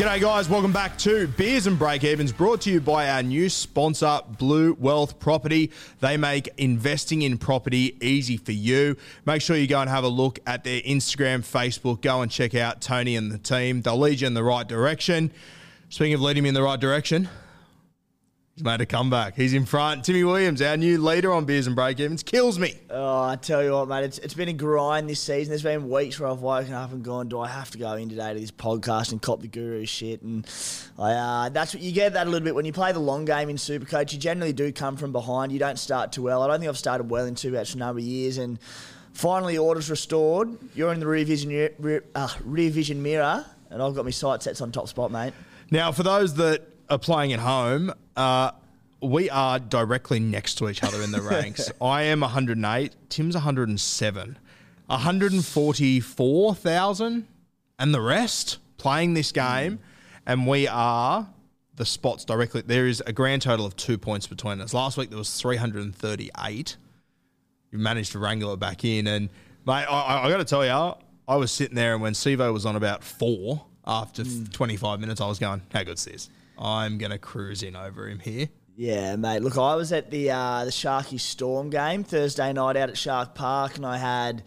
G'day, guys. Welcome back to Beers and Break Evens, brought to you by our new sponsor, Blue Wealth Property. They make investing in property easy for you. Make sure you go and have a look at their Instagram, Facebook. Go and check out Tony and the team. They'll lead you in the right direction. Speaking of leading me in the right direction, he's made a comeback. He's in front. Timmy Williams, our new leader on Beers and Break Evens, kills me. Oh, I tell you what, mate, it's, it's been a grind this season. There's been weeks where I've woken up and gone, do I have to go in today to this podcast and cop the guru shit? And I, uh, that's what you get that a little bit when you play the long game in Supercoach. You generally do come from behind. You don't start too well. I don't think I've started well in Supercoach for a number of years. And finally, orders restored. You're in the rear vision, rear, uh, rear vision mirror, and I've got my sight sets on top spot, mate. Now, for those that are playing at home, uh, we are directly next to each other in the ranks. I am 108, Tim's 107. 144,000 and the rest playing this game. And we are the spots directly. There is a grand total of two points between us. Last week there was 338. You managed to wrangle it back in. And, mate, I, I, got to tell you, I was sitting there and when Sivo was on about four after 25 minutes, I was going, how good's this? I'm going to cruise in over him here. Yeah, mate. Look, I was at the uh, the Sharky Storm game Thursday night out at Shark Park, and I had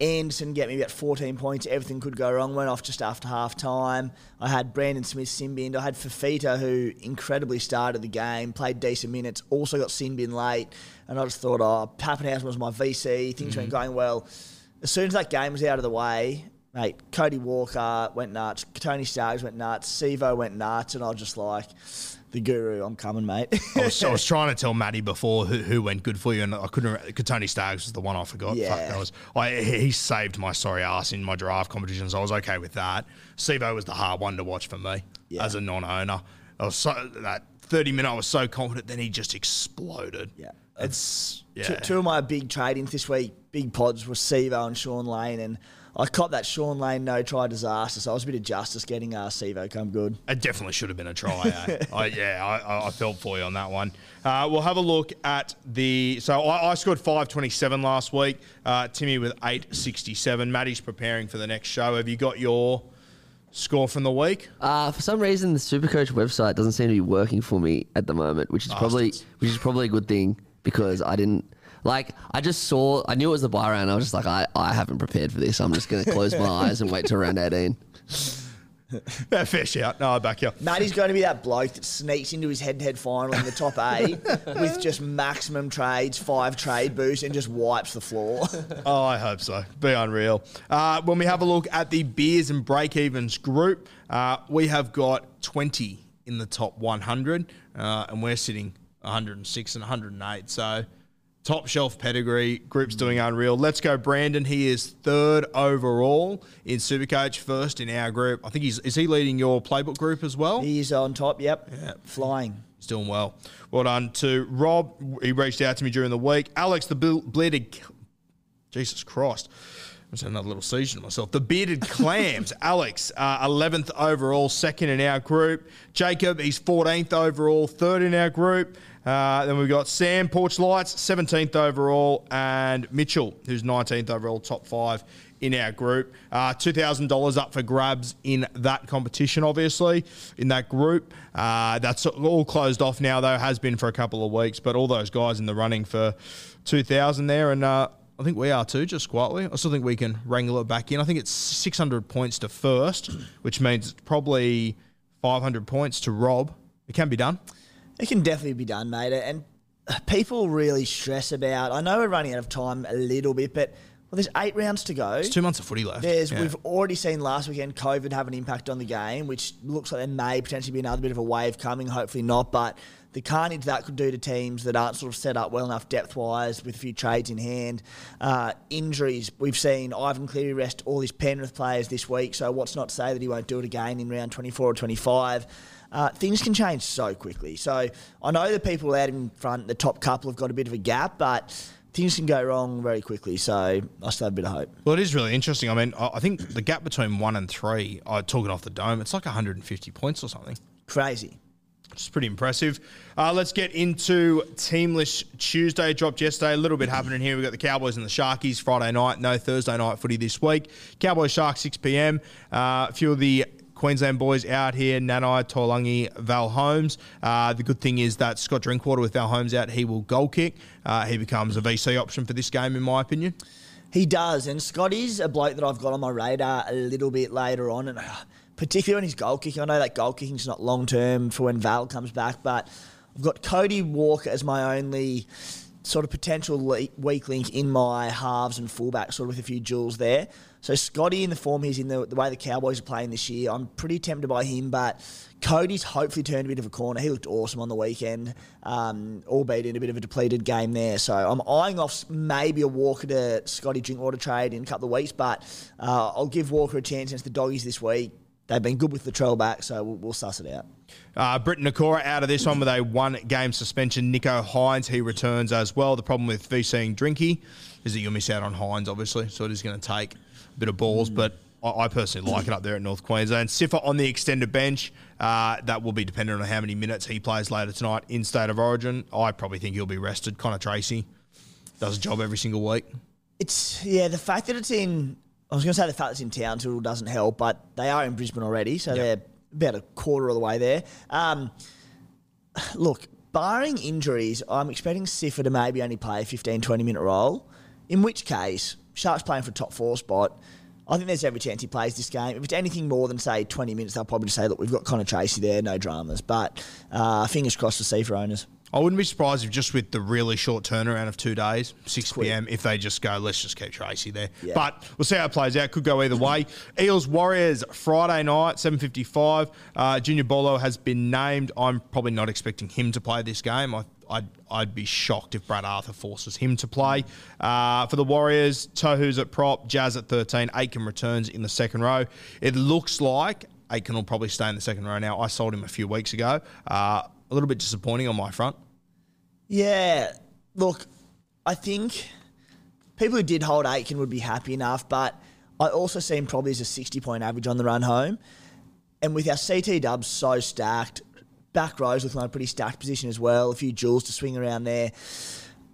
Anderson get me about 14 points. Everything could go wrong. Went off just after half time. I had Brandon Smith sin binned. I had Fifita, who incredibly started the game, played decent minutes, also got sin bin late. And I just thought, oh, Papenhuyzen was my VC. Things weren't going well. As soon as that game was out of the way, mate, Cody Walker went nuts. Tony Staggs went nuts. Sivo went nuts. And I was just like, the guru, I'm coming, mate. I was, I was trying to tell Matty before who, who went good for you, and I couldn't. remember- Tony Staggs was the one I forgot. Yeah. Fuck, that was. I, he saved my sorry ass in my draft competitions. I was okay with that. Sivo was the hard one to watch for me Yeah. as a non-owner. I was so that 30 minute. I was so confident. Then he just exploded. Yeah. it's yeah. Two, two of my big trade-ins this week, big pods, were Sivo and Shaun Lane, and I copped that Shaun Lane no-try disaster, so I was a bit of justice getting uh, Sivo come good. It definitely should have been a try. eh? I, yeah, I- I, I felt for you on that one. Uh, we'll have a look at the. So I, I scored five twenty seven last week. Uh, Timmy with eight sixty seven. Maddie's preparing for the next show. Have you got your score from the week? Uh, for some reason, the Supercoach website doesn't seem to be working for me at the moment, which is probably which is probably a good thing because I didn't like. I just saw. I knew it was the buy round. I was just like, I, I haven't prepared for this. I'm just going to close my eyes and wait till round 18. Yeah, fair shout. No, I back you. Matty's going to be that bloke that sneaks into his head-to-head final in the top eight with just maximum trades, five trade boosts, and just wipes the floor. Oh, I hope so. Be unreal. Uh, when we have a look at the beers and break evens group, uh, we have got 20 in the top 100, uh, and we're sitting 106 and 108. So, top shelf pedigree. Group's doing unreal. Let's go, Brandon. He is third overall in Supercoach, first in our group. I think he's is he leading your playbook group as well? He's on top. Yep, Yeah. flying. He's doing well. Well done to Rob. He reached out to me during the week. Alex, the bleeding. Jesus Christ. I'm just had another little seizure to myself. The bearded clams, Alex, uh, 11th overall, second in our group. Jacob, he's 14th overall, third in our group. Uh, then we've got Sam Porch Lights, 17th overall, and Mitchell, who's 19th overall, top five in our group. Uh, $2,000 up for grabs in that competition, obviously, in that group. Uh, that's all closed off now, though, has been for a couple of weeks, but all those guys in the running for 2000 there. And uh, I think we are too, just quietly. I still think we can wrangle it back in. I think it's 600 points to first, which means probably 500 points to Rob. It can be done. It can definitely be done, mate. And people really stress about. I know we're running out of time a little bit, but well, there's eight rounds to go. It's two months of footy left. There's Yeah. we've already seen last weekend COVID have an impact on the game, which looks like there may potentially be another bit of a wave coming. Hopefully not, but the carnage that could do to teams that aren't sort of set up well enough depth wise with a few trades in hand, uh, injuries. We've seen Ivan Cleary rest all his Penrith players this week, so what's not to say that he won't do it again in round 24 or 25. Uh, things can change so quickly. So I know the people out in front, the top couple, have got a bit of a gap, but things can go wrong very quickly. So I still have a bit of hope. Well, it is really interesting. I mean, I I think the gap between one and three, uh, talking off the dome, it's like 150 points or something. Crazy. Is pretty impressive. Uh, let's get into Teamless Tuesday. Dropped yesterday. A little bit happening here. We've got the Cowboys and the Sharkies Friday night. No Thursday night footy this week. Cowboys Sharks 6 p.m. Uh, a few of the Queensland boys out here. Nanai, Tolangi, Val Holmes. Uh, the good thing is that Scott Drinkwater with Val Holmes out, he will goal kick. Uh, he becomes a VC option for this game, in my opinion. He does, and Scotty's a bloke that I've got on my radar a little bit later on, and uh, particularly when he's goal kicking. I know that goal kicking's not long term for when Val comes back, but I've got Cody Walker as my only sort of potential le- weak link in my halves and fullback, sort of with a few jewels there. So Scotty in the form he's in, the, the way the Cowboys are playing this year, I'm pretty tempted by him, but Cody's hopefully turned a bit of a corner. He looked awesome on the weekend, um, albeit in a bit of a depleted game there. So I'm eyeing off maybe a Walker to Scotty Drinkwater trade in a couple of weeks, but uh, I'll give Walker a chance against the doggies this week. They've been good with the trail back, so we'll, we'll suss it out. Uh, Briton Nikora out of this one with a one game suspension. Nicho Hynes, he returns as well. The problem with VCing Drinky is that you'll miss out on Hynes, obviously. So it is going to take a bit of balls, but I, I personally like it up there at North Queensland. Sifa on the extended bench. Uh, that will be dependent on how many minutes he plays later tonight in State of Origin. I probably think he'll be rested. Connor Tracey does a job every single week. It's yeah, the fact that it's in. I was going to say the fact that it's in Townsville doesn't help, but they are in Brisbane already, so they're about a quarter of the way there. Um, look, barring injuries, I'm expecting Sifa to maybe only play a 15, 20 minute role. In which case, Sharks playing for a top four spot. I think there's every chance he plays this game. If it's anything more than say 20 minutes, they'll probably say, "Look, we've got Connor Tracey there, no dramas." But uh, fingers crossed to see for owners. I wouldn't be surprised if just with the really short turnaround of two days, 6 p.m., if they just go, let's just keep Tracey there. Yeah. But we'll see how it plays out. Could go either way. Eels Warriors Friday night, 7:55. Uh, Junior Paulo has been named. I'm probably not expecting him to play this game. I, I'd, I'd be shocked if Brad Arthur forces him to play. Uh, for the Warriors, Tohu's at prop, Jazz at 13, Aiken returns in the second row. It looks like Aiken will probably stay in the second row now. I sold him a few weeks ago. Uh, a little bit disappointing on my front. Yeah, look, I think people who did hold Aiken would be happy enough, but I also see him probably as a 60 point average on the run home. And with our CT dubs so stacked, back rows like a pretty stacked position as well, a few jewels to swing around there.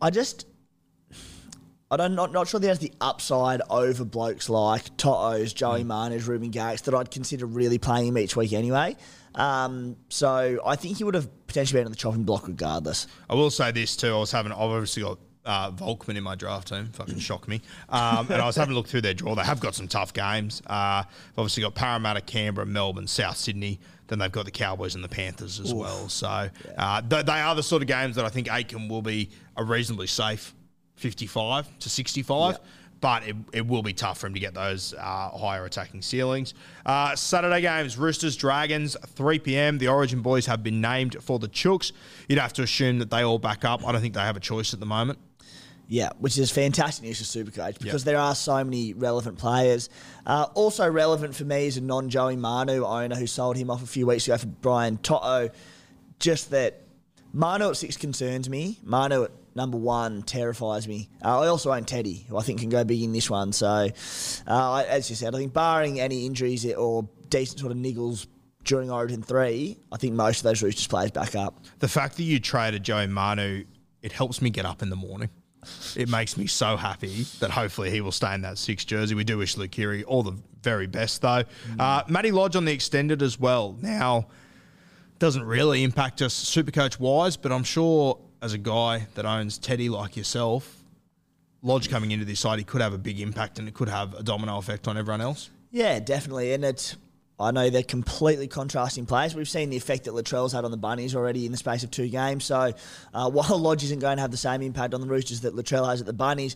I just, I don't not not sure there's the upside over blokes like Toto's, Joey Manu's, Reuben Garrick that I'd consider really playing him each week anyway. Um, so I think he would have potentially been on the chopping block regardless. I will say this too. I was having, I've obviously got uh, Volkman in my draft team. Fucking shocked me. Um, and I was having a look through their draw. They have got some tough games. Uh, they've obviously got Parramatta, Canberra, Melbourne, South Sydney. Then they've got the Cowboys and the Panthers as well. So uh, th- they are the sort of games that I think Aiken will be a reasonably safe 55 to 65. But it, it will be tough for him to get those uh, higher attacking ceilings. Uh, Saturday games, Roosters, Dragons, 3 p.m. The Origin boys have been named for the Chooks. You'd have to assume that they all back up. I don't think they have a choice at the moment. Yeah, which is fantastic news for Supercoach because there are so many relevant players. Uh, also relevant for me is a non Joey Manu owner who sold him off a few weeks ago for Brian Toto. Just that Manu at six concerns me. Manu at number one terrifies me. Uh, I also own Teddy, who I think can go big in this one. So, uh, as you said, I think barring any injuries or decent sort of niggles during Origin 3, I think most of those Roosters players back up. The fact that you traded Joe Manu, it helps me get up in the morning. It makes me so happy that hopefully he will stay in that six jersey. We do wish Luke Keary all the very best, though. Uh, Matty Lodge on the extended as well. Now, doesn't really impact us supercoach wise, but I'm sure as a guy that owns Teddy like yourself, Lodge coming into this side, he could have a big impact and it could have a domino effect on everyone else. Yeah, definitely. And it's I know they're completely contrasting players. We've seen the effect that Latrell's had on the Bunnies already in the space of two games. So uh, while Lodge isn't going to have the same impact on the Roosters that Latrell has at the Bunnies,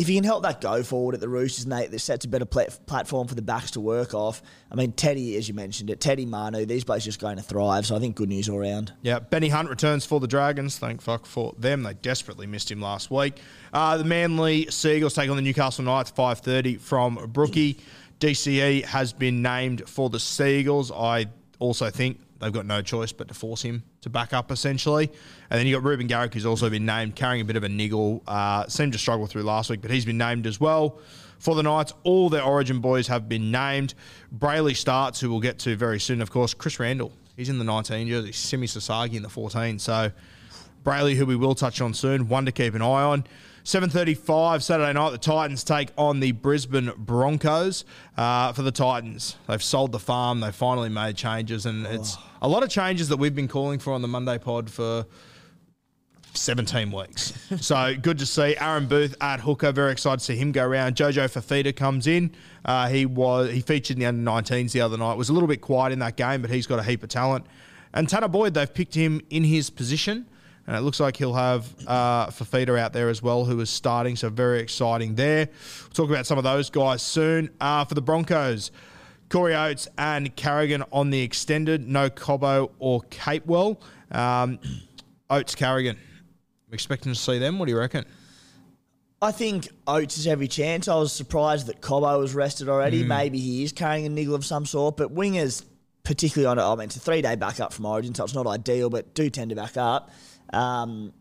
if you can help that go forward at the Roosters they, that sets a better plat- platform for the backs to work off. I mean, Teddy, as you mentioned it, Teddy Manu, these blokes just going to thrive. So I think good news all round. Yeah, Benny Hunt returns for the Dragons. Thank fuck for them. They desperately missed him last week. Uh, the Manly Seagulls take on the Newcastle Knights, 5.30 from Brookie. DCE has been named for the Seagulls. I also think they've got no choice but to force him to back up, essentially. And then you got Reuben Garrick, who's also been named, carrying a bit of a niggle. Uh, seemed to struggle through last week, but he's been named as well. For the Knights, all their Origin boys have been named. Brayley starts, who we'll get to very soon, of course. Chris Randall, he's in the 19 jersey. Simi Sasagi in the 14. So Brayley, who we will touch on soon, one to keep an eye on. 7.35 Saturday night, the Titans take on the Brisbane Broncos. Uh, for the Titans, they've sold the farm. They've finally made changes, and it's a lot of changes that we've been calling for on the Monday pod for 17 weeks. so good to see Aaron Booth at hooker. Very excited to see him go around. Jojo Fifita comes in. Uh, he was he featured in the under 19s the other night. Was a little bit quiet in that game, but he's got a heap of talent. And Tanah Boyd, they've picked him in his position. And it looks like he'll have uh, Fafita out there as well, who is starting. So very exciting there. We'll talk about some of those guys soon. Uh, for the Broncos, Corey Oates and Carrigan on the extended. No Cobbo or Capewell. Um, Oates, Carrigan. I'm expecting to see them. What do you reckon? I think Oates has every chance. I was surprised that Cobbo was rested already. Maybe he is carrying a niggle of some sort, but wingers, particularly on I mean, it's a three day backup from Origin, so it's not ideal, but do tend to back up. Um,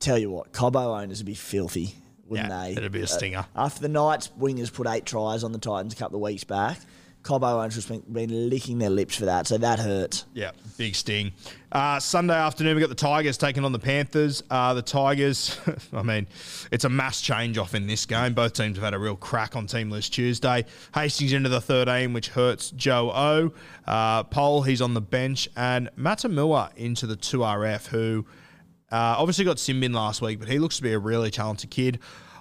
tell you what, Cobbo owners would be filthy, wouldn't Yeah, they? it'd be a Uh, stinger. after the Knights, wingers put eight tries on the Titans a couple of weeks back. Cobbo owners have been, been licking their lips for that, so that hurts. Yeah, big sting. Uh, Sunday afternoon, we got the Tigers taking on the Panthers. Uh, the Tigers, I mean, it's a mass change off in this game. Both teams have had a real crack on Team List Tuesday. Hastings into the 13, which hurts Joe O. Uh, Pole, he's on the bench. And Matamua into the 2RF, who uh, obviously got Simbin last week, but he looks to be a really talented kid.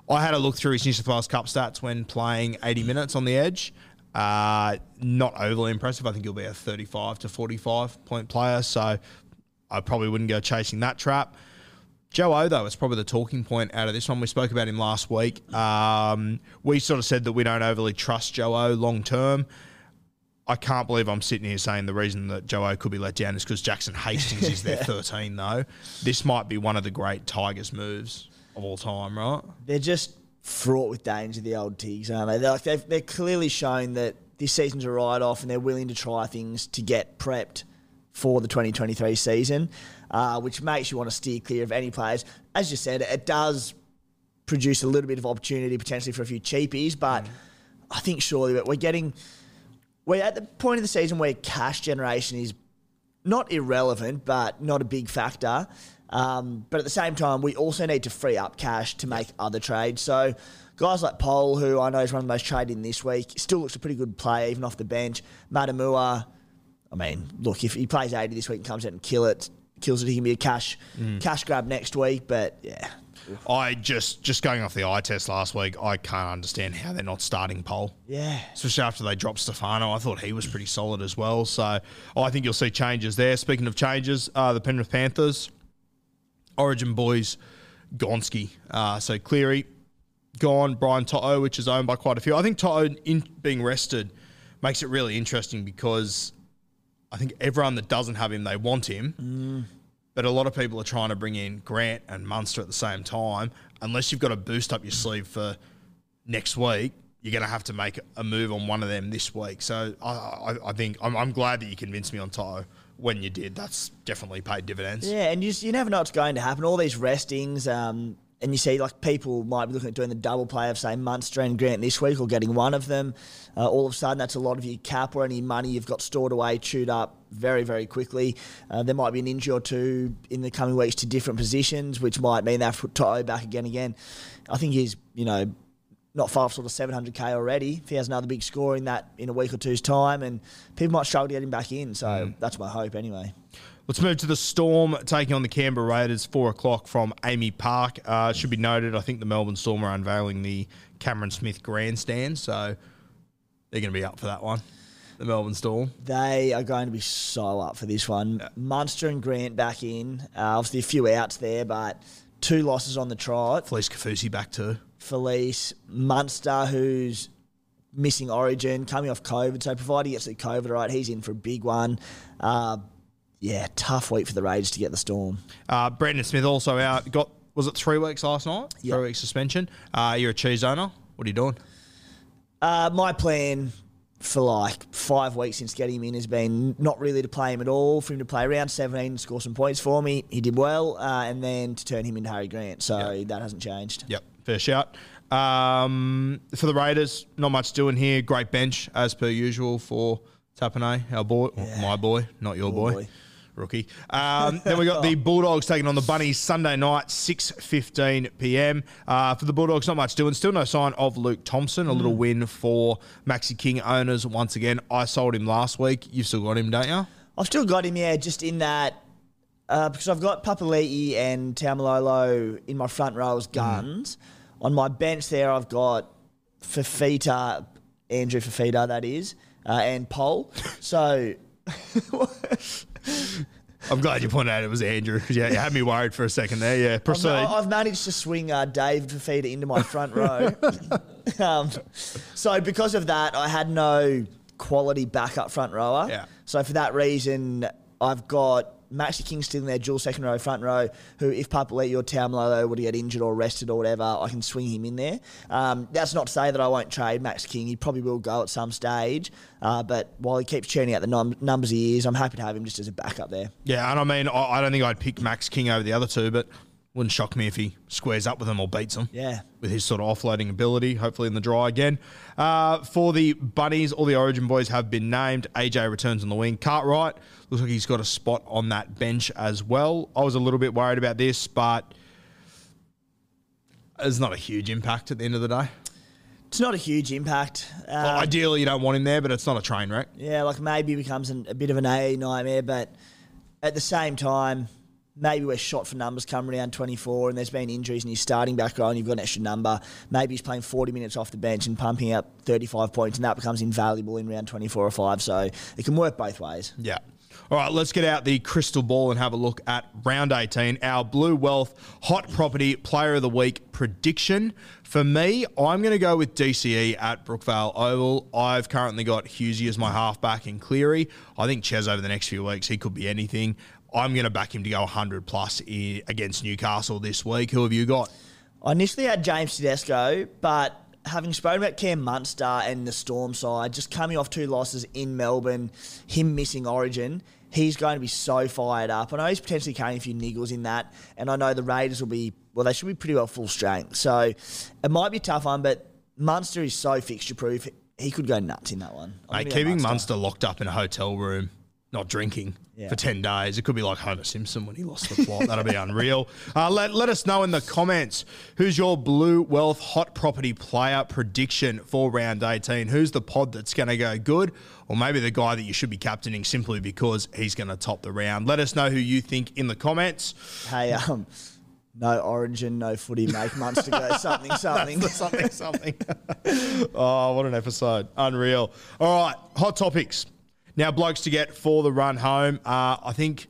I had a look through his New South Wales Cup stats when playing 80 minutes on the edge. Uh, not overly impressive. I think he'll be a 35 to 45 point player, so I probably wouldn't go chasing that trap. Joe O, though, is probably the talking point out of this one. We spoke about him last week. Um, we sort of said that we don't overly trust Joe O long term. I can't believe I'm sitting here saying the reason that Joe O could be let down is because Jackson Hastings is their 13, though. This might be one of the great Tigers moves of all time, right? they're just fraught with danger, the old Tigs, aren't they? They're, like they've, they're clearly shown that this season's a write off and they're willing to try things to get prepped for the 2023 season, uh, which makes you want to steer clear of any players. As you said, it does produce a little bit of opportunity potentially for a few cheapies, but I think surely we're getting. We're at the point of the season where cash generation is not irrelevant, but not a big factor. Um, but at the same time, we also need to free up cash to make other trades. So guys like Pole, who I know is one of the most traded in this week, still looks a pretty good player, even off the bench. Matamua, I mean, look, if he plays 80 this week and comes out and kill it, kills it, he can be a cash cash grab next week. But yeah, I just just going off the eye test last week, I can't understand how they're not starting Pole. yeah. especially after they dropped Stefano. I thought he was pretty solid as well. So I think you'll see changes there. Speaking of changes, uh, the Penrith Panthers, Origin boys, Gonski. Uh, so Cleary gone, Brian Toto, which is owned by quite a few. I think Toto in being rested makes it really interesting because I think everyone that doesn't have him, they want him. But a lot of people are trying to bring in Grant and Munster at the same time. Unless you've got a boost up your sleeve for next week, you're going to have to make a move on one of them this week. So I, I, I think I'm, I'm glad that you convinced me on Toto. When you did, that's definitely paid dividends. Yeah, and you, just, you never know what's going to happen. All these restings, um, and you see like people might be looking at doing the double play of say Munster and Grant this week or getting one of them. Uh, all of a sudden, that's a lot of your cap or any money you've got stored away, chewed up very, very quickly. Uh, there might be an injury or two in the coming weeks to different positions, which might mean they have to Toto back again. Again, I think he's you know not far off sort of 700k already. If he has another big score in that in a week or two's time, and people might struggle to get him back in. So that's my hope anyway. Let's move to the Storm taking on the Canberra Raiders, four o'clock from AAMI Park. Uh, should be noted, I think the Melbourne Storm are unveiling the Cameron Smith grandstand, so they're going to be up for that one. The Melbourne Storm. They are going to be so up for this one. Munster and Grant back in. Uh, obviously, a few outs there, but two losses on the trot. Felise Kaufusi back too. Felise, Munster, who's missing Origin, coming off COVID. So, provided he gets the COVID right, he's in for a big one. Uh, yeah, tough week for the Raiders to get the Storm. Uh, Brandon Smith also out. Got was it three weeks last night? Yeah. Three weeks suspension. Uh, you're a cheese owner. What are you doing? Uh, my plan for like five weeks since getting him in has been not really to play him at all, for him to play around 17 and score some points for me. He did well, uh, and then to turn him into Harry Grant. So that hasn't changed. Yep, fair shout. Um, for the Raiders, not much doing here. Great bench as per usual for Tapine, our boy, my boy, not your boy. boy. Rookie. Um, then we got the Bulldogs taking on the Bunnies Sunday night, six fifteen p.m. Uh, for the Bulldogs, not much doing. Still no sign of Luke Thompson. A little win for Maxi King owners once again. I sold him last week. You've still got him, don't you? I've still got him, yeah, just in that uh, because I've got Papali'i and Taumalolo in my front row as guns. On my bench there, I've got Fifita, Andrew Fifita, that is, uh, and Pole. So I'm glad you pointed out it was Andrew. Yeah, you had me worried for a second there. Yeah, proceed. I've, I've managed to swing uh, Dave Fifita into my front row. um, so because of that, I had no quality backup front rower. Yeah. So for that reason, I've got Maxi Kingston in their dual second row, front row, who if Papaletti or Taumalolo were to get injured or rested or whatever, I can swing him in there. Um, that's not to say that I won't trade Max King. He probably will go at some stage. Uh, but while he keeps churning out the num- numbers he is, I'm happy to have him just as a backup there. Yeah, and I mean, I, I don't think I'd pick Max King over the other two, but wouldn't shock me if he squares up with them or beats them. Yeah. With his sort of offloading ability, hopefully in the dry again. Uh, for the Bunnies, all the Origin boys have been named. AJ returns on the wing. Cartwright looks like he's got a spot on that bench as well. I was a little bit worried about this, but it's not a huge impact at the end of the day. It's not a huge impact. Uh, Well, ideally, you don't want him there, but it's not a train wreck. Yeah, like maybe it becomes an, a bit of an A nightmare, but at the same time, maybe we're shot for numbers come around 24 and there's been injuries and he's starting back row and you've got an extra number. Maybe he's playing 40 minutes off the bench and pumping up 35 points and that becomes invaluable in round 24 or 5. So it can work both ways. Yeah. All right, let's get out the crystal ball and have a look at round 18, our Blue Wealth Hot Property Player of the Week prediction. For me, I'm going to go with DCE at Brookvale Oval. I've currently got Husey as my halfback in Cleary. I think Ches over the next few weeks, he could be anything. I'm going to back him to go 100 plus i- against Newcastle this week. Who have you got? I initially had James Tedesco, but having spoken about Cam Munster and the Storm side, just coming off two losses in Melbourne, him missing Origin, he's going to be so fired up. I know he's potentially carrying a few niggles in that, and I know the Raiders will be, well, they should be pretty well full strength. So it might be a tough one, but Munster is so fixture proof. He could go nuts in that one. I'm Mate, keeping Munster locked up in a hotel room, not drinking Yeah. for 10 days, it could be like Homer Simpson when he lost the plot. That'll be unreal. Uh, let, let us know in the comments who's your Blue Wealth Hot Property player prediction for round 18. Who's the pod that's going to go good? Or maybe the guy that you should be captaining simply because he's going to top the round. Let us know who you think in the comments. Hey, um, no Origin, no footy, make Munster go something, something. something, something. oh, what an episode. Unreal. All right, hot topics. Now, blokes to get for the run home. Uh, I think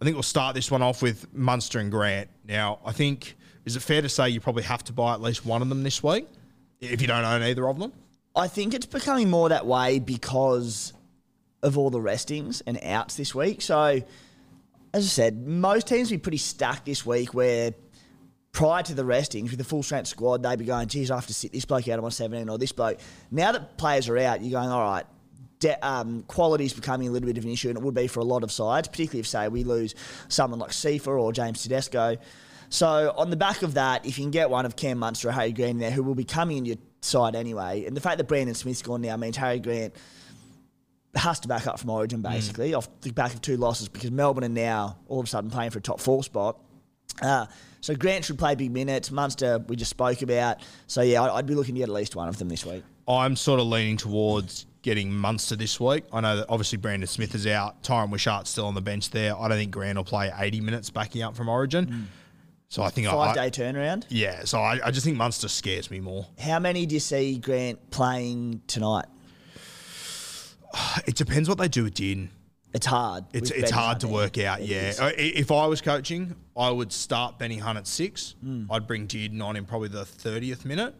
I think we'll start this one off with Munster and Grant. Now, I think, is it fair to say you probably have to buy at least one of them this week if you don't own either of them? I think it's becoming more that way because of all the restings and outs this week. So, as I said, most teams will be pretty stacked this week where prior to the restings with the full strength squad, they'd be going, geez, I have to sit this bloke out on my 17 or this bloke. Now that players are out, you're going, all right, de- um, quality is becoming a little bit of an issue, and it would be for a lot of sides, particularly if, say, we lose someone like Sifa or James Tedesco. So, on the back of that, if you can get one of Cam Munster or Harry Grant in there, who will be coming in your side anyway, and the fact that Brandon Smith's gone now means Harry Grant has to back up from Origin basically off the back of two losses because Melbourne are now all of a sudden playing for a top four spot. Uh, so Grant should play big minutes. Munster we just spoke about. So yeah, I'd, I'd be looking to get at least one of them this week. I'm sort of leaning towards getting Munster this week. I know that obviously Brandon Smith is out. Tyran Wishart's still on the bench there. I don't think Grant will play 80 minutes backing up from Origin. So I think Five I, day turnaround. yeah. So I, I just think Munster scares me more. How many do you see Grant playing tonight? It depends what they do with Din. It's hard. It's it's Benny hard to work out. It Yeah, is. If I was coaching, I would start Benny Hunt at six. Hmm. I'd bring Dearden on in probably the thirtieth minute,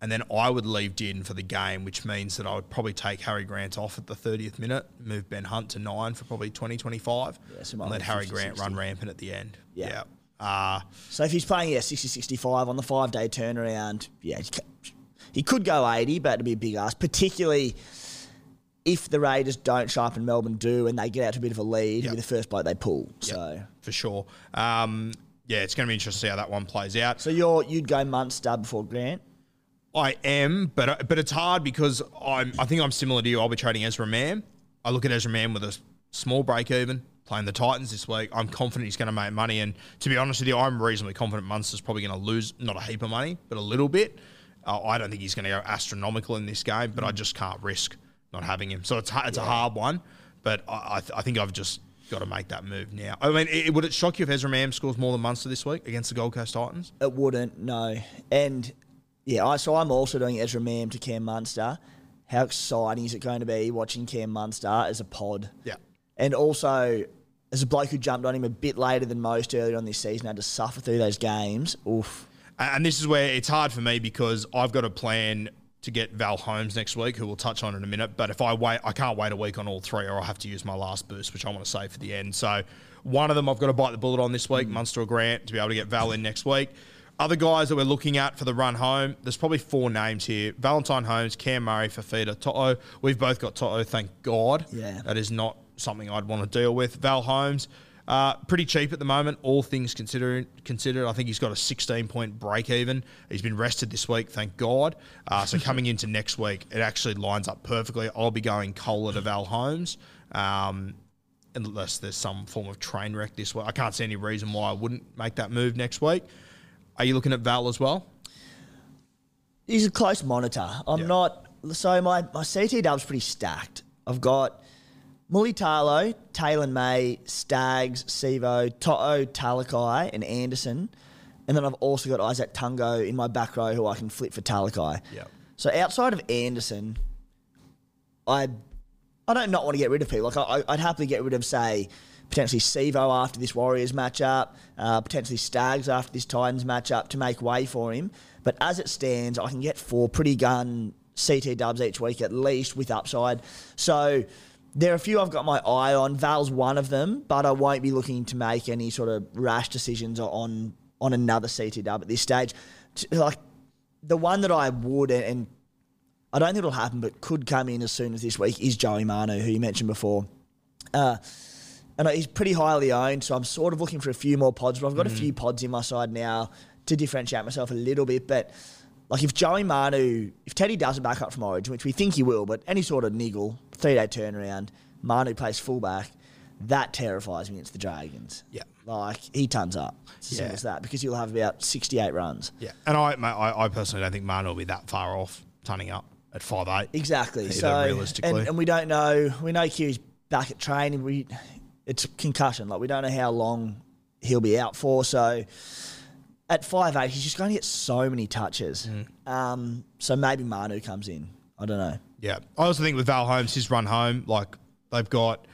and then I would leave Dearden for the game, which means that I would probably take Harry Grant off at the thirtieth minute, move Ben Hunt to nine for probably 20, 25, Yeah, so and let Harry 50, Grant 60. run rampant at the end. Yeah. Uh, So if he's playing yeah 60 65 on the five day turnaround, yeah, he could go 80, but it'd be a big ask, particularly if the Raiders don't show up and Melbourne do and they get out to a bit of a lead, Yep. be the first bloke they pull. So for sure. Um, yeah, it's going to be interesting to see how that one plays out. so you're you'd go Munster before Grant. I am, but but it's hard because I'm. I think I'm similar to you. I'll be trading Ezra Mam. I look at Ezra Mam with a small break even playing the Titans this week. I'm confident he's going to make money, and to be honest with you, I'm reasonably confident Munster's probably going to lose not a heap of money, but a little bit. Uh, I don't think he's going to go astronomical in this game, but I just can't risk not having him. So it's it's a hard one, but I I, th- I think I've just got to make that move now. I mean, it, would it shock you if Ezra Mam scores more than Munster this week against the Gold Coast Titans? It wouldn't, no. And yeah, I so I'm also doing Ezra Mam to Cam Munster. How exciting is it going to be watching Cam Munster as a pod? Yeah. And also, as a bloke who jumped on him a bit later than most earlier on this season, had to suffer through those games. Oof. And this is where it's hard for me because I've got a plan to get Val Holmes next week, who we'll touch on in a minute. But if I wait, I can't wait a week on all three, or I'll have to use my last boost, which I want to save for the end. So one of them I've got to bite the bullet on this week, mm. Munster or Grant, to be able to get Val in next week. Other guys that we're looking at for the run home, there's probably four names here: Valentine Holmes, Cam Murray, Fifita, Toto. We've both got Toto, thank God. Yeah. that is not something I'd want to deal with. Val Holmes, uh, pretty cheap at the moment, all things considered. Considered, I think he's got a 16 point break even. He's been rested this week, thank God. Uh, so coming into next week, it actually lines up perfectly. I'll be going Kohler to Val Holmes. Um, unless there's some form of train wreck this week. I can't see any reason why I wouldn't make that move next week. Are you looking at Val as well? He's a close monitor. I'm Yeah. not. So my, my CT dub's pretty stacked. I've got Mully Tarlo, Taylor May, Staggs, Sivo, Toto, Talakai, and Anderson. And then I've also got Isaac Tungo in my back row who I can flip for Talakai. Yep. So outside of Anderson, I I don't not want to get rid of people. Like I, I'd happily get rid of, say, potentially Sivo after this Warriors matchup, uh, potentially Staggs after this Titans matchup to make way for him. But as it stands, I can get four pretty gun CT dubs each week at least with upside. So there are a few I've got my eye on. Val's one of them, but I won't be looking to make any sort of rash decisions on on another CT dub at this stage. Like the one that I would and, I don't think it'll happen, but could come in as soon as this week is Joey Manu, who you mentioned before. Uh, and he's pretty highly owned, so I'm sort of looking for a few more pods. But I've got a mm. few pods in my side now to differentiate myself a little bit. But like if Joey Manu, if Teddy doesn't back up from Origin, which we think he will, but any sort of niggle, three day turnaround, Manu plays fullback, that terrifies me against the Dragons. Yeah. Like he turns up. As Yeah. as that because he'll have about 68 runs. Yeah. And I, mate, I, I personally don't think Manu will be that far off turning up at five eight. Exactly. Either so realistically. and, and we don't know. We know Q's back at training. We it's concussion. Like we don't know how long he'll be out for. So at five eight, he's just going to get so many touches. Mm. Um, so maybe Manu comes in. I don't know. Yeah. I also think with Val Holmes, his run home, like they've got,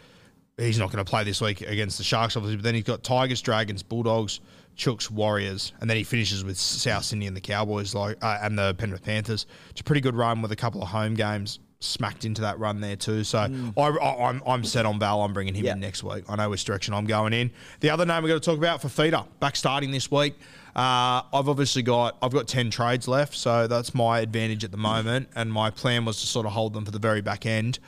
he's not going to play this week against the Sharks, obviously, but then he's got Tigers, Dragons, Bulldogs, Chooks, Warriors, and then he finishes with South Sydney and the Cowboys, like uh, and the Penrith Panthers. It's a pretty good run with a couple of home games smacked into that run there too. So I, I, I'm I'm set on Val. I'm bringing him in next week. I know which direction I'm going in. The other name we're going to talk about for feeder back starting this week. Uh, I've obviously got I've got ten trades left, so that's my advantage at the moment. And my plan was to sort of hold them for the very back end.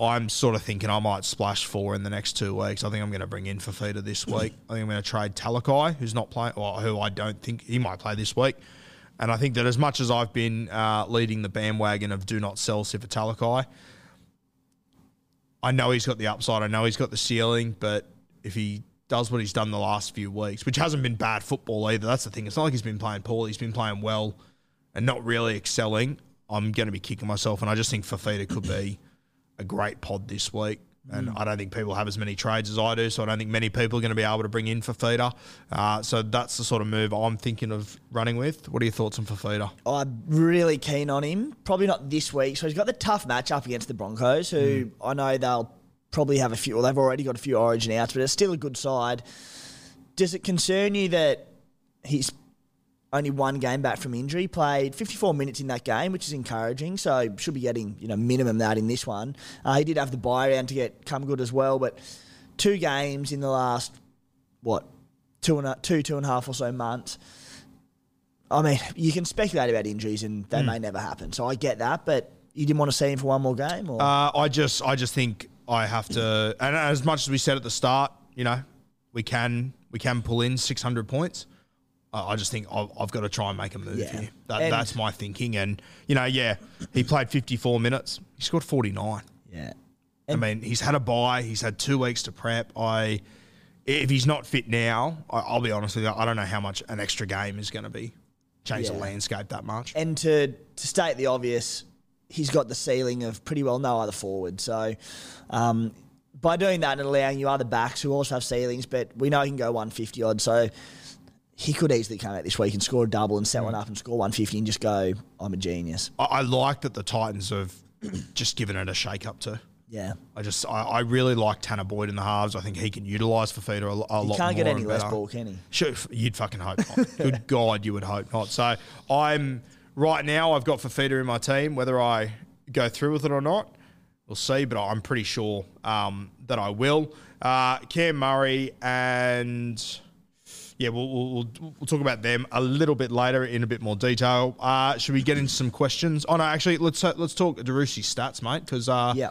I'm sort of thinking I might splash four in the next two weeks. I think I'm going to bring in Fifita this week. I think I'm going to trade Talakai, who's not playing, or who I don't think he might play this week. And I think that as much as I've been uh, leading the bandwagon of do not sell Sifa I know he's got the upside. I know he's got the ceiling, but if he does what he's done the last few weeks, which hasn't been bad football either, that's the thing. It's not like he's been playing poorly. He's been playing well and not really excelling. I'm going to be kicking myself, and I just think Fifita could be a great pod this week. And I don't think people have as many trades as I do, so I don't think many people are going to be able to bring in Fifita. Uh, so that's the sort of move I'm thinking of running with. What are your thoughts on Fifita? I'm really keen on him. Probably not this week. So he's got the tough match up against the Broncos, who I know they'll probably have a few, well, they've already got a few origin outs, but it's still a good side. Does it concern you that he's only one game back from injury, played 54 minutes in that game, which is encouraging. So should be getting you know minimum that in this one. Uh, he did have the buy round to get come good as well, but two games in the last what two and a, two two and a half or so months. I mean, you can speculate about injuries and they may never happen. So I get that, but you didn't want to see him for one more game, or Uh, I just, I just think I have to, and as much as we said at the start, you know, we can, we can pull in 600 points. I just think I've, I've got to try and make a move Yeah. here. That, And- that's my thinking. And you know, yeah, he played 54 minutes. He scored 49. yeah. I mean, he's had a bye. He's had two weeks to prep. I, if he's not fit now, I, I'll be honest with you. I don't know how much an extra game is going to be change the landscape that much. And to to state the obvious, he's got the ceiling of pretty well no other forward. So um, by doing that and allowing you other backs who also have ceilings, but we know he can go 150 odd. So he could easily come out this week and score a double and set one up and score 150 and just go, I'm a genius. I, I like that the Titans have just given it a shake up too. Yeah. I just I, I really like Tanah Boyd in the halves. I think he can utilise Fifita a, a He lot can't get any less better. ball, can he? Sure, you'd fucking hope not. Good God, you would hope not. So I'm right now. I've got Fifita in my team. Whether I go through with it or not, we'll see. But I'm pretty sure um, that I will. Uh, Cam Murray and yeah, we'll, we'll, we'll, we'll talk about them a little bit later in a bit more detail. Uh, should we get into some questions? Oh no, actually, let's uh, let's talk Darussi's stats, mate, because uh, Yeah.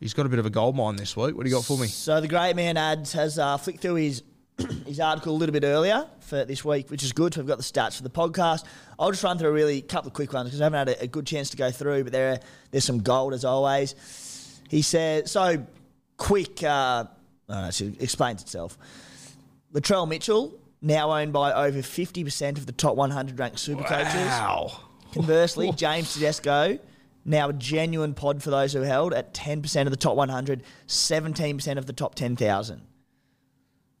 he's got a bit of a gold mine this week. What do you got for me? So the great man ads has uh, flicked through his his article a little bit earlier for this week, which is good. So we've got the stats for the podcast. I'll just run through a really couple of quick ones because I haven't had a, a good chance to go through, but there there's some gold as always. He said so quick. Uh, oh, no, it explains itself. Latrell Mitchell now owned by over 50% of the top 100 ranked super coaches. Wow. Conversely, James Tedesco, now a genuine pod for those who held at 10% of the top 100, 17% of the top 10,000.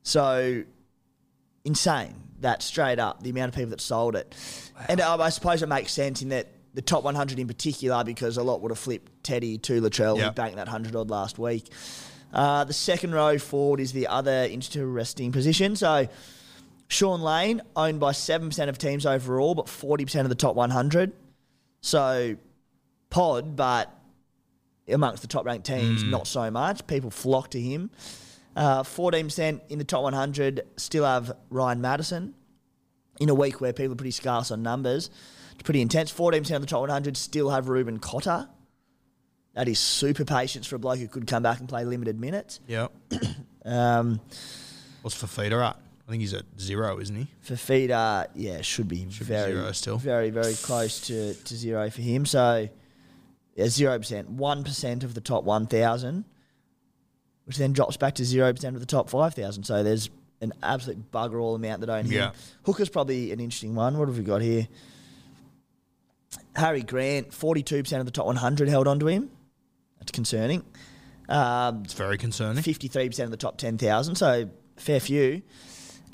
So insane that straight up the amount of people that sold it. And uh, I suppose it makes sense in that the top 100 in particular, because a lot would have flipped Teddy to Latrell, Yeah. who banked that 100 odd last week. Uh, the second row forward is the other interesting position. So Sean Lane, owned by 7% of teams overall, but 40% of the top 100. So pod, but amongst the top ranked teams, not so much. People flock to him. Uh, 14% in the top 100 still have Ryan Matterson. In a week where people are pretty scarce on numbers, it's pretty intense. 14% of the top 100 still have Reuben Cotter. That is super patience for a bloke who could come back and play limited minutes. Yeah. Um, What's Fifita at? I think he's at zero, isn't he? Fifita, yeah, should be be very, zero still. very, very close to, to zero for him. So, yeah, zero percent, one percent of the top one thousand, which then drops back to zero percent of the top five thousand. So there's an absolute bugger all amount that own him. Yeah. Hooker's probably an interesting one. What have we got here? Harry Grant, forty-two percent of the top one hundred held onto him. That's concerning. Um, It's very concerning. 53% of the top 10,000, so fair few.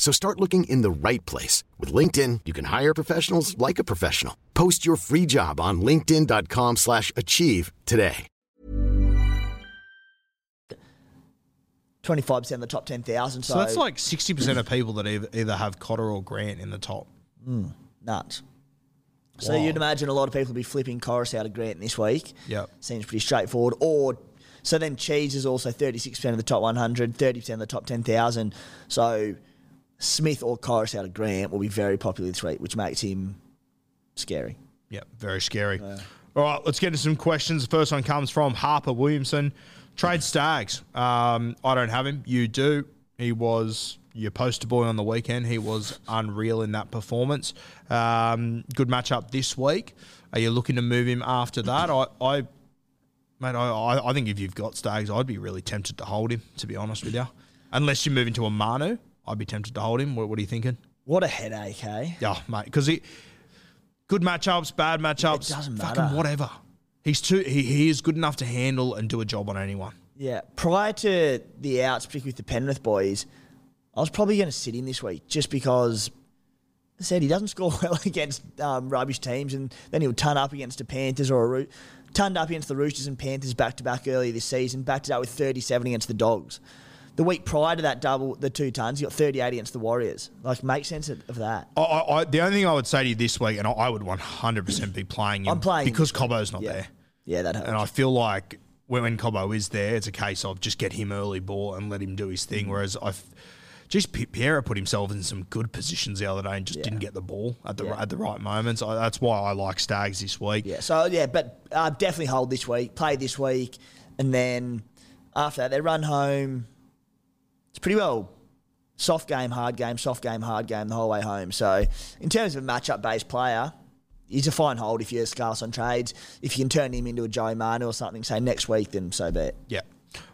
So start looking in the right place. With LinkedIn, you can hire professionals like a professional. Post your free job on linkedin.com slash achieve today. 25% of the top 10,000. So, So that's like 60% of people that either, either have Cotter or Grant in the top. Hmm, nuts. So Wow. you'd imagine a lot of people would be flipping Corus out of Grant this week. Yep. Seems pretty straightforward. Or so then Cheese is also 36% of the top 100, 30% of the top 10,000. So Smith or Koroisau out of Grant will be very popular this week, which makes him scary. Yep, very scary. All right, let's get into some questions. The first one comes from Harper Williamson. Trade Staggs. Um, I don't have him. You do. He was your poster boy on the weekend. He was unreal in that performance. Um, good matchup this week. Are you looking to move him after that? I, I mate, I, I, I think if you've got Staggs, I'd be really tempted to hold him. To be honest with you, unless you move into a Manu, I'd be tempted to hold him. What, what are you thinking? What a headache, eh? Yeah, mate. Because he good matchups, bad matchups, It doesn't fucking matter. whatever. He's too. He, he is good enough to handle and do a job on anyone. Yeah. Prior to the outs, particularly with the Penrith boys, I was probably going to sit him this week just because I said he doesn't score well against um, rubbish teams, and then he'll turn up against the Panthers or a Roo- turned up against the Roosters and Panthers back to back earlier this season, backed it up with 37 against the Dogs. The week prior to that double, the two tons, he got 38 against the Warriors. Like, make sense of, of that. I, I, the only thing I would say to you this week, and I, I would 100% be playing him I'm playing because Cobbo's not Yeah. there. Yeah, that helps. And I feel like when, when Cobbo is there, it's a case of just get him early ball and let him do his thing. Whereas I, just P- Piera put himself in some good positions the other day and just Yeah. didn't get the ball at the Yeah. at the right moments. I, that's why I like Staggs this week. Yeah, so yeah, but uh, definitely hold this week, play this week, and then after that they run home. Pretty well soft game, hard game, soft game, hard game the whole way home. So in terms of a matchup based player, he's a fine hold if you're scarce on trades. If you can turn him into a Joe Manu or something, say next week, then so be it. Yeah.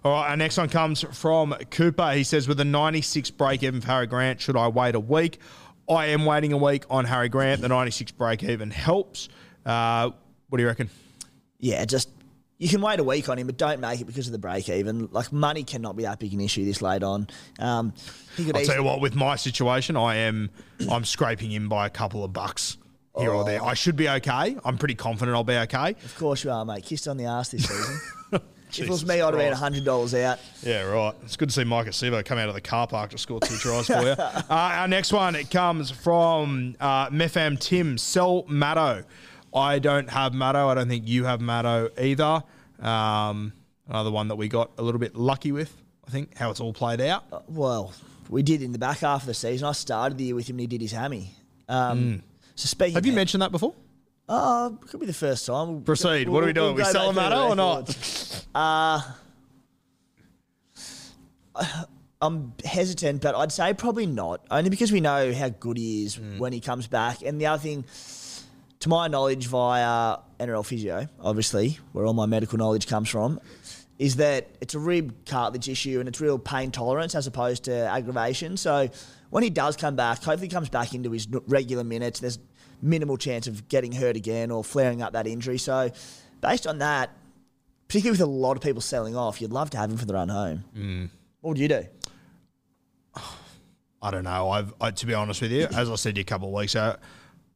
All right, our next one comes from Cooper. He says, with a 96 break even for Harry Grant, should I wait a week? I am waiting a week on Harry Grant. The 96 break even helps. Uh, what do you reckon? Yeah, just you can wait a week on him, but don't make it because of the break even. Like money cannot be that big an issue this late on. Um, I'll tell you what, with my situation, I am I'm scraping him by a couple of bucks here or there. I should be okay. I'm pretty confident I'll be okay. Of course you are, mate. Kissed on the ass this season. if it was me, I'd have been hundred dollars out. Yeah, right. It's good to see Maika Sivo come out of the car park to score two tries for you. Uh, our next one it comes from uh, Mefam Tim Sell Matto. I don't have Matto. I don't think you have Matto either. Um, another one that we got a little bit lucky with. I think how it's all played out. Well, we did in the back half of the season. I started the year with him and he did his hammy. Um, So speaking, Mm. Have you of- mentioned that before? Oh, could be the first time. We'll- Proceed. we'll- what are we we'll doing? we go selling Matto or not? I'm hesitant, but I'd say probably not. Only because we know how good he is Mm. when he comes back. And the other thing, to my knowledge, via NRL physio, obviously, where all my medical knowledge comes from, is that it's a rib cartilage issue and it's real pain tolerance as opposed to aggravation. So when he does come back, hopefully he comes back into his regular minutes. There's minimal chance of getting hurt again or flaring up that injury. So based on that, particularly with a lot of people selling off, you'd love to have him for the run home. Mm. What would you do? I don't know. I've I, to be honest with you, as I said to you a couple of weeks ago,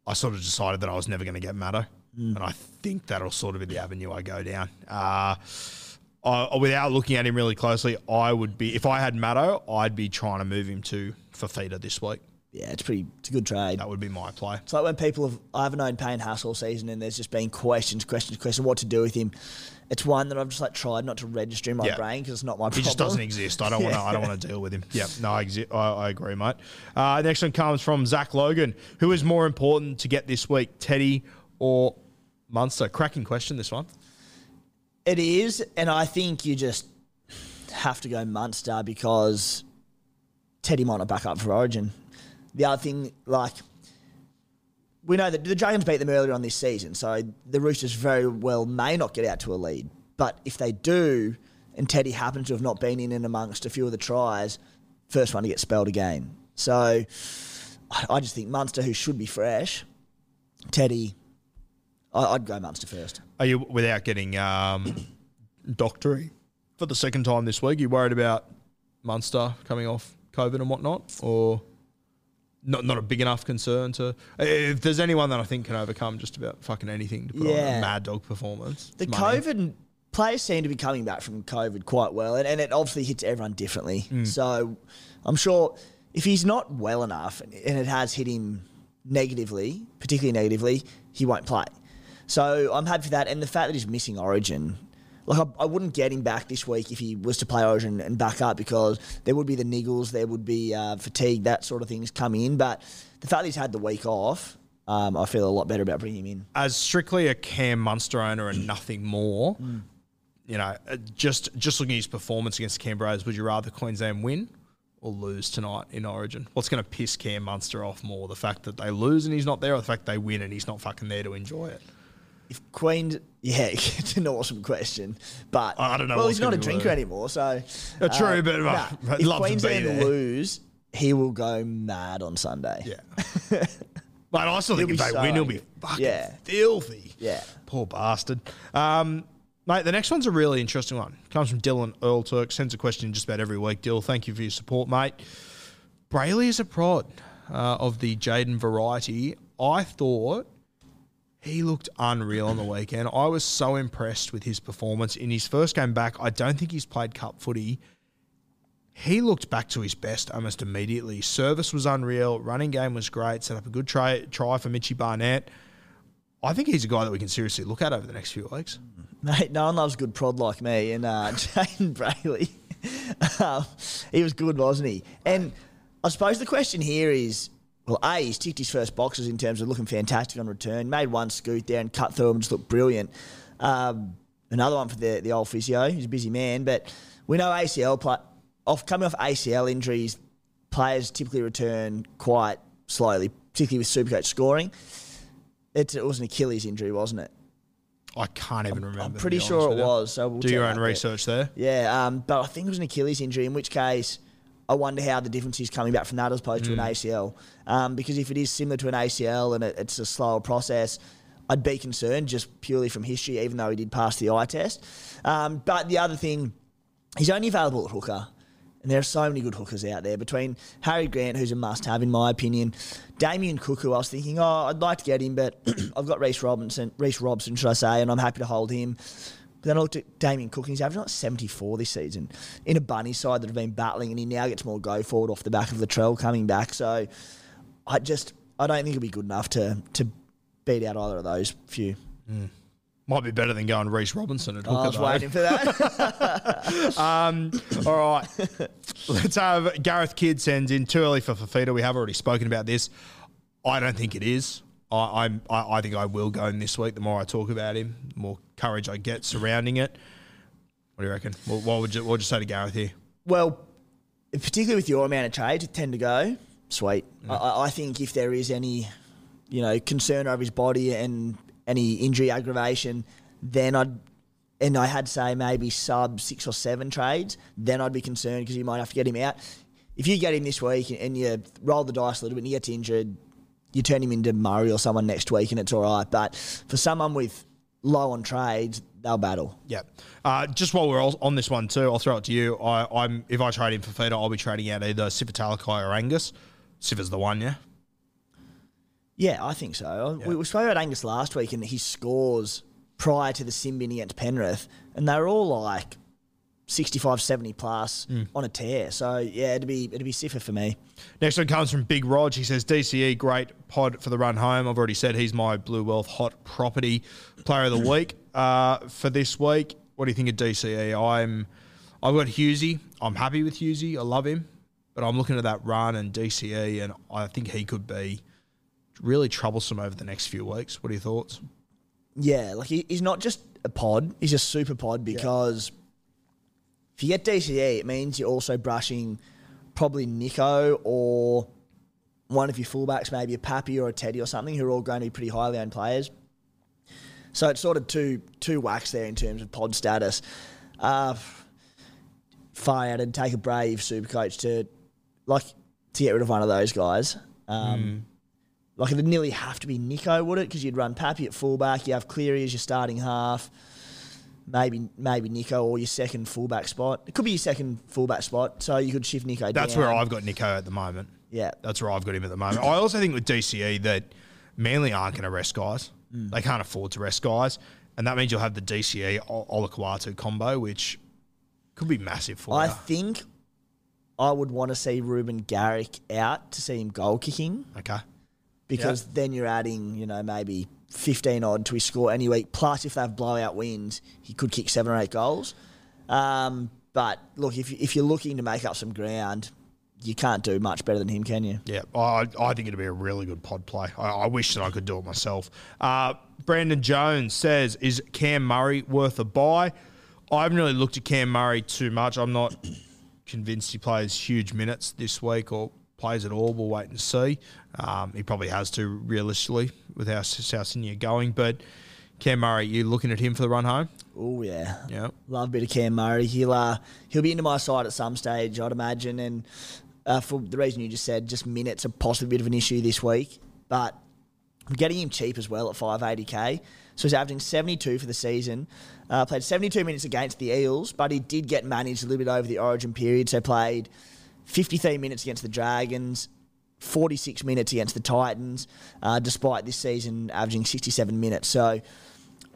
I sort of decided that I was never going to get Matto, and I think that'll sort of be the avenue I go down. Uh, I, without looking at him really closely, I would be if I had Matto, I'd be trying to move him to Fifita this week. Yeah, it's pretty. It's a good trade. That would be my play. It's like when people have. I haven't known Payne Haas all season, and there's just been questions, questions, questions. What to do with him? It's one that I've just like tried not to register in my Yeah. brain because it's not my He problem. just doesn't exist. I don't want to. I don't want to deal with him. Yeah, no, I, exi- I, I agree, mate. Uh, next one comes from Zach Logan. Who is more important to get this week, Teddy or Munster? Cracking question. This one. It is, and I think you just have to go Munster because Teddy might not back up for Origin. The other thing, like, we know that the Dragons beat them earlier on this season, so the Roosters very well may not get out to a lead. But if they do, and Teddy happens to have not been in and amongst a few of the tries, first one to get spelled again. So I just think Munster, who should be fresh, Teddy, I'd go Munster first. Are you without getting um, doctory for the second time this week? You worried about Munster coming off COVID and whatnot, or not? Not a big enough concern to. If there's anyone that I think can overcome just about fucking anything to put on Yeah. a mad dog performance, The money. COVID players seem to be coming back from COVID quite well, and, and it obviously hits everyone differently. Mm. So I'm sure if he's not well enough and and it has hit him negatively, particularly negatively, he won't play. So I'm happy for that, and the fact that he's missing Origin. Like I, I wouldn't get him back this week if he was to play Origin and back up because there would be the niggles, there would be uh, fatigue, that sort of things come in. But the fact that he's had the week off, um, I feel a lot better about bringing him in. as strictly a Cam Munster owner and nothing more, you know, uh, just just looking at his performance against Canberra, would you rather Queensland win or lose tonight in Origin? What's going to piss Cam Munster off more, the fact that they lose and he's not there, or the fact they win and he's not fucking there to enjoy it? If Queens, yeah, it's an awesome question, but I don't know Well, he's not a drinker worse. anymore, so Uh, true, but, uh, nah, I'd if love to be Queensland lose, he will go mad on Sunday. Yeah. But I still think if be they so win, he'll be fucking Yeah. filthy. Yeah. Poor bastard. Um, mate, the next one's a really interesting one. Comes from Dylan Earl Turk. Sends a question just about every week. Dill, thank you for your support, mate. Brailey is a prod uh, of the Jaden variety. I thought he looked unreal on the weekend. I was so impressed with his performance in his first game back. I don't think he's played cup footy. He looked back to his best almost immediately. Service was unreal. Running game was great. Set up a good try, try for Mitchy Barnett. I think he's a guy that we can seriously look at over the next few weeks. Mate, no one loves good prod like me. And uh, Brailey, um, he was good, wasn't he? And I suppose the question here is well, A, he's ticked his first boxes in terms of looking fantastic on return, made one scoot there and cut through him and just looked brilliant. Um, another one for the, the old physio, he's a busy man. But we know ACL, play, off coming off ACL injuries, players typically return quite slowly, particularly with Supercoach scoring. It, it was an Achilles injury, wasn't it? I can't even remember. I'm pretty sure it was. So we'll Do your own research there. Yeah, um, but I think it was an Achilles injury, in which case I wonder how the difference is coming back from that as opposed to an ACL. Um, because if it is similar to an ACL and it, it's a slower process, I'd be concerned just purely from history, even though he did pass the eye test. Um, but the other thing, he's only available at hooker. And there are so many good hookers out there between Harry Grant, who's a must have in my opinion, Damien Cook, who I was thinking, oh, I'd like to get him, but I've got Reese Robinson, Reece Robson, should I say, and I'm happy to hold him. Then I looked at Damien Cook, and he's averaging like 74 this season in a bunny side that have been battling, and he now gets more go forward off the back of Latrell coming back. So I just, I don't think it'll be good enough to to beat out either of those few. Might be better than going Reese Robinson at Oh, I was though. waiting for that. Um, all right. Let's have Gareth Kidd sends in too early for Fifita. We have already spoken about this. I don't think it is. I, I'm, I, I think I will go in this week. The more I talk about him, the more courage I get surrounding it. What do you reckon? What, what would you what would you say to Gareth here? Well, particularly with your amount of trades, it tend to go sweet. Mm. I- I, I think if there is any, you know, concern over his body and any injury aggravation, then I'd. And I had say maybe sub six or seven trades, then I'd be concerned because you might have to get him out. If you get him this week and you roll the dice a little bit and he gets injured, you turn him into Murray or someone next week and it's all right. But for someone with low on trades, they'll battle. Yeah. Uh, just while we're all on this one too, I'll throw it to you. I, I'm if I trade him for Fifita, I'll be trading out either Sifa Talakai or Angus. Sifa's the one, yeah. Yeah, I think so. We, we spoke about Angus last week and his scores prior to the sin bin against Penrith, and they were all like 65, 70 plus on a tear. So yeah, it'd be it'd be Sifa for me. Next one comes from Big Rog. He says DCE great pod for the run home. I've already said he's my Blue Wealth hot property player of the week uh, for this week. What do you think of DCE? I'm I've got Hughesy. I'm happy with Hughesy. I love him, but I'm looking at that run and DCE, and I think he could be really troublesome over the next few weeks. What are your thoughts? Yeah, like he, he's not just a pod; he's a super pod because if you get DCE, it means you're also brushing probably Nicho or one of your fullbacks, maybe a Pappy or a Teddy or something, who are all going to be pretty highly owned players. So it's sort of two two whacks there in terms of pod status. Uh, far out and take a brave super coach to like to get rid of one of those guys. Um, Like it'd nearly have to be Nicho, would it? Because you'd run Pappy at fullback, you have Cleary as your starting half, maybe maybe Nicho or your second fullback spot. It could be your second fullback spot, so you could shift Nicho. That's down. where I've got Nicho at the moment. Yeah, That's where I've got him at the moment. I also think with DCE that Manly aren't going to rest guys. Mm. They can't afford to rest guys. and that means you'll have the DCE Ol- Olakau'atu combo, which could be massive for I you. think I would want to see Reuben Garrick out to see him goal kicking Okay. because then you're adding, you know, maybe 15 odd to his score any week. Plus, if they have blowout wins, he could kick seven or eight goals. Um, but look, if, if you're looking to make up some ground, you can't do much better than him, can you? Yeah, I, I think it'd be a really good pod play. I, I wish that I could do it myself. Uh, Brandon Jones says, "Is Cam Murray worth a buy?" I haven't really looked at Cam Murray too much. I'm not convinced he plays huge minutes this week or plays at all. We'll wait and see. Um, he probably has to realistically with how South Sydney are going. But Cam Murray, you looking at him for the run home? Oh yeah, Yeah. love a bit of Cam Murray. He'll uh, he'll be into my side at some stage, I'd imagine. And uh, for the reason you just said, just minutes are possibly a bit of an issue this week. But I'm getting him cheap as well at 580k. So he's averaging 72 for the season. Uh, played 72 minutes against the Eels, but he did get managed a little bit over the Origin period. So played 53 minutes against the Dragons. 46 minutes against the Titans, uh, despite this season averaging 67 minutes. So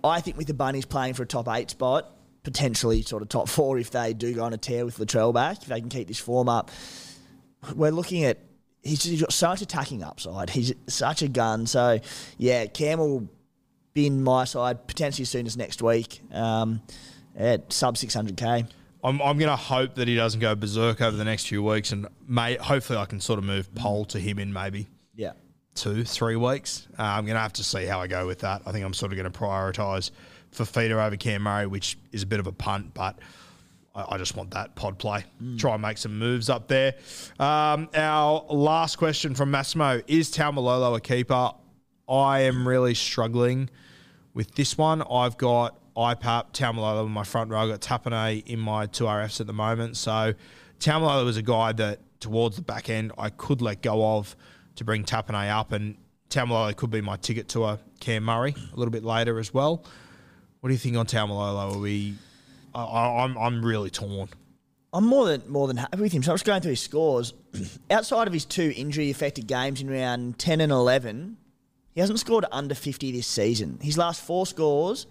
I think with the Bunnies playing for a top eight spot, potentially sort of top four if they do go on a tear with Latrell back, if they can keep this form up, we're looking at he's, he's got such attacking upside. He's such a gun. So yeah, Cam will be in my side potentially as soon as next week um, at sub 600k. I'm, I'm going to hope that he doesn't go berserk over the next few weeks, and may hopefully I can sort of move Pole to him in maybe Yeah. two, three weeks. Uh, I'm going to have to see how I go with that. I think I'm sort of going to prioritise Fifita over Cam Murray, which is a bit of a punt, but I, I just want that pod play. Try and make some moves up there. Um, our last question from Massimo is Taumalolo a keeper? I am really struggling with this one. I've got IPAP, Taumalolo in my front row. I've got Tapine in my two RFs at the moment. So Taumalolo was a guy that towards the back end I could let go of to bring Tapine up, and Taumalolo could be my ticket to a Cam Murray a little bit later as well. What do you think on Taumalolo? Are we? I, I, I'm I'm really torn. I'm more than more than happy with him. So I'm just going through his scores. Outside of his two injury affected games in round 10 and 11, he hasn't scored under 50 this season. His last four scores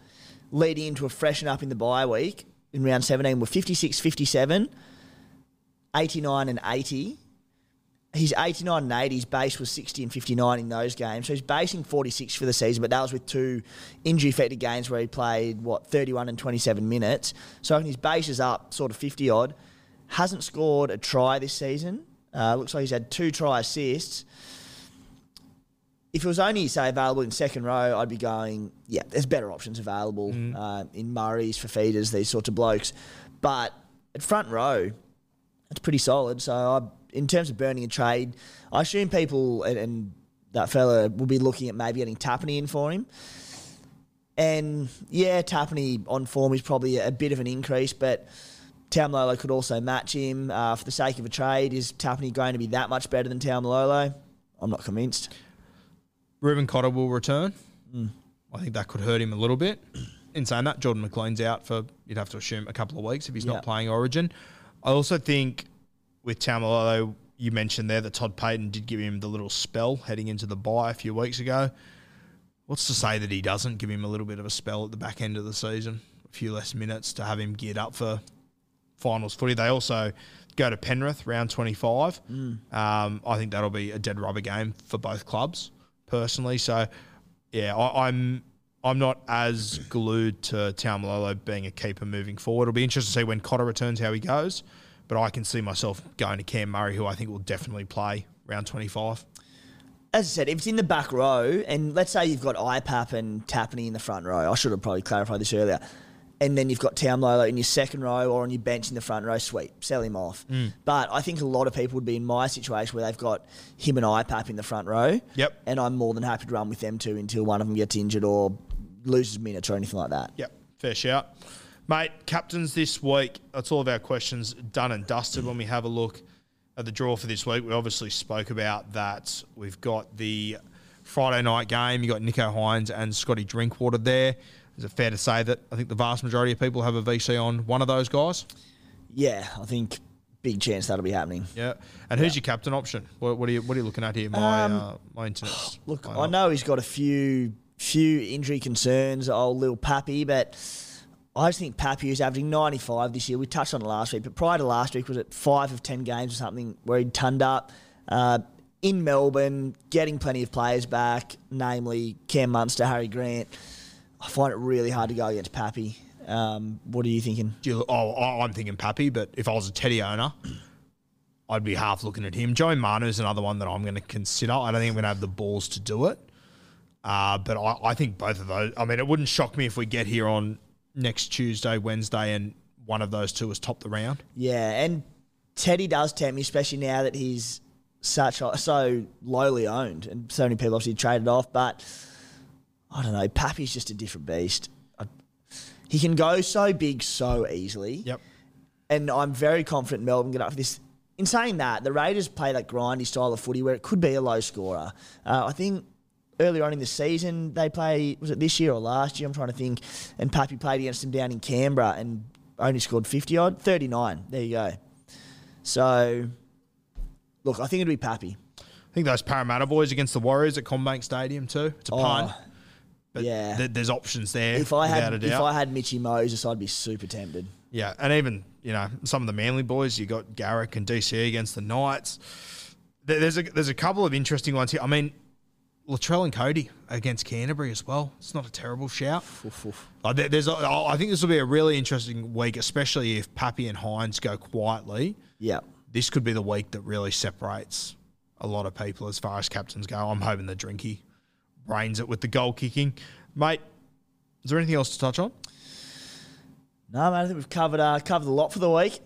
leading into a freshen up in the bye week in round 17 were 56, 57, 89 and 80. His 89 and 80, his base was 60 and 59 in those games. So he's basing 46 for the season, but that was with two injury affected games where he played, what, 31 and 27 minutes. So his base is up sort of 50 odd. Hasn't scored a try this season. Uh, looks like he's had two try assists. If it was only, say, available in second row, I'd be going, yeah, there's better options available uh, in Murray's, Fifitas, these sorts of blokes. But at front row, it's pretty solid. So I, in terms of burning a trade, I assume people and, and that fella will be looking at maybe getting Tapine in for him. And yeah, Tapine on form is probably a bit of an increase, but Taumalo could also match him uh, for the sake of a trade. Is Tapine going to be that much better than Taumalo? I'm not convinced. Reuben Cotter will return. I think that could hurt him a little bit. In saying that, Jordan McLean's out for you'd have to assume a couple of weeks if he's Yeah. not playing Origin. I also think with Taumalolo, you mentioned there that Todd Payten did give him the little spell heading into the bye a few weeks ago. What's to say that he doesn't give him a little bit of a spell at the back end of the season, a few less minutes to have him geared up for finals footy. They also go to Penrith round 25. Um, I think that'll be a dead rubber game for both clubs, personally. So, yeah, I, I'm I'm not as glued to Taumalolo being a keeper moving forward. It'll be interesting to see when Cotter returns how he goes, but I can see myself going to Cam Murray, who I think will definitely play round 25. As I said, if it's in the back row, and let's say you've got IPAP and Tapine in the front row, I should have probably clarified this earlier, and then you've got Taumalolo in your second row or on your bench in the front row, sweet, sell him off. Mm. But I think a lot of people would be in my situation where they've got him and IPAP in the front row. Yep. And I'm more than happy to run with them two until one of them gets injured or loses minutes or anything like that. Yep, fair shout. Mate, captains this week. That's all of our questions done and dusted. When we have a look at the draw for this week, we obviously spoke about that. We've got the Friday night game. You've got Nicho Hynes and Scotty Drinkwater there. Is it fair to say that I think the vast majority of people have a VC on one of those guys? Yeah, I think big chance that'll be happening. Yeah. And who's your captain option? What, what are you What are you looking at here? My uh, my internet. Um, Look, I know he's got a few few injury concerns, old little Pappy, but I just think Pappy is averaging 95 this year. We touched on it last week, but prior to last week, was it five of 10 games or something where he'd turned up uh, in Melbourne, getting plenty of players back, namely Cam Munster, Harry Grant. I find it really hard to go against Pappy. Um, what are you thinking? Do you, oh, I- I'm thinking Pappy, but if I was a Teddy owner, I'd be half looking at him. Joe Manu is another one that I'm going to consider. I don't think I'm going to have the balls to do it. Uh, but I, I think both of those. I mean, it wouldn't shock me if we get here on next Tuesday, Wednesday, and one of those two has topped the round. Yeah, and Teddy does tempt me, especially now that he's such so lowly owned, and so many people obviously traded off. But I don't know, Pappy's just a different beast. I, he can go so big so easily. Yep. and I'm very confident Melbourne get up for this. In saying that, the Raiders play that grindy style of footy where it could be a low scorer. Uh, I think earlier on in the season they play was it this year or last year? I'm trying to think. And Pappy played against them down in Canberra and only scored 50 odd, 39. There you go. So, look, I think it'd be Pappy. I think those Parramatta boys against the Warriors at CommBank Stadium too. It's a Oh, punt, but yeah. th- there's options there. If I had if. I had Mitchy Moses, I'd be super tempted. Yeah, and even you know some of the Manly boys, you got Garrick and DC against the Knights. There- There's a there's a couple of interesting ones here. I mean, Latrell and Cody against Canterbury as well. It's not a terrible shout. Uh, there- There's a, I think this will be a really interesting week, especially if Pappy and Hynes go quietly. Yeah. This could be the week that really separates a lot of people as far as captains go. I'm hoping the Drinky brains it with the goal kicking, mate. Is there anything else to touch on? No, mate, I think we've covered uh, covered a lot for the week.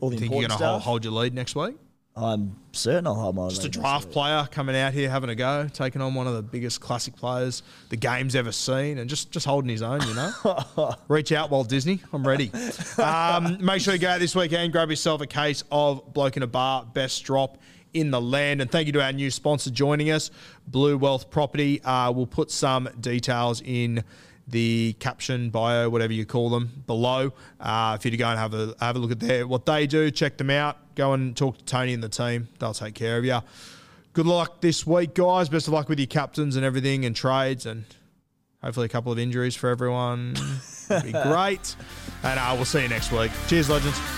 All the Think you're important going to hold, your lead next week? I'm certain I'll hold my Just a draft player coming out here having a go, taking on one of the biggest classic players the game's ever seen, and just just holding his own. You know, reach out, Walt Disney. I'm ready. Um, make sure you go out this weekend, grab yourself a case of Bloke in a Bar, best drop in the land, and thank you to our new sponsor joining us, Blue Wealth Property. Uh, we'll put some details in the caption, bio, whatever you call them, below. Uh, for you to go and have a have a look at their what they do, check them out. Go and talk to Tony and the team; they'll take care of you. Good luck this week, guys. Best of luck with your captains and everything, and trades, and hopefully a couple of injuries for everyone. It'd be great. And uh, we'll see you next week. Cheers, legends.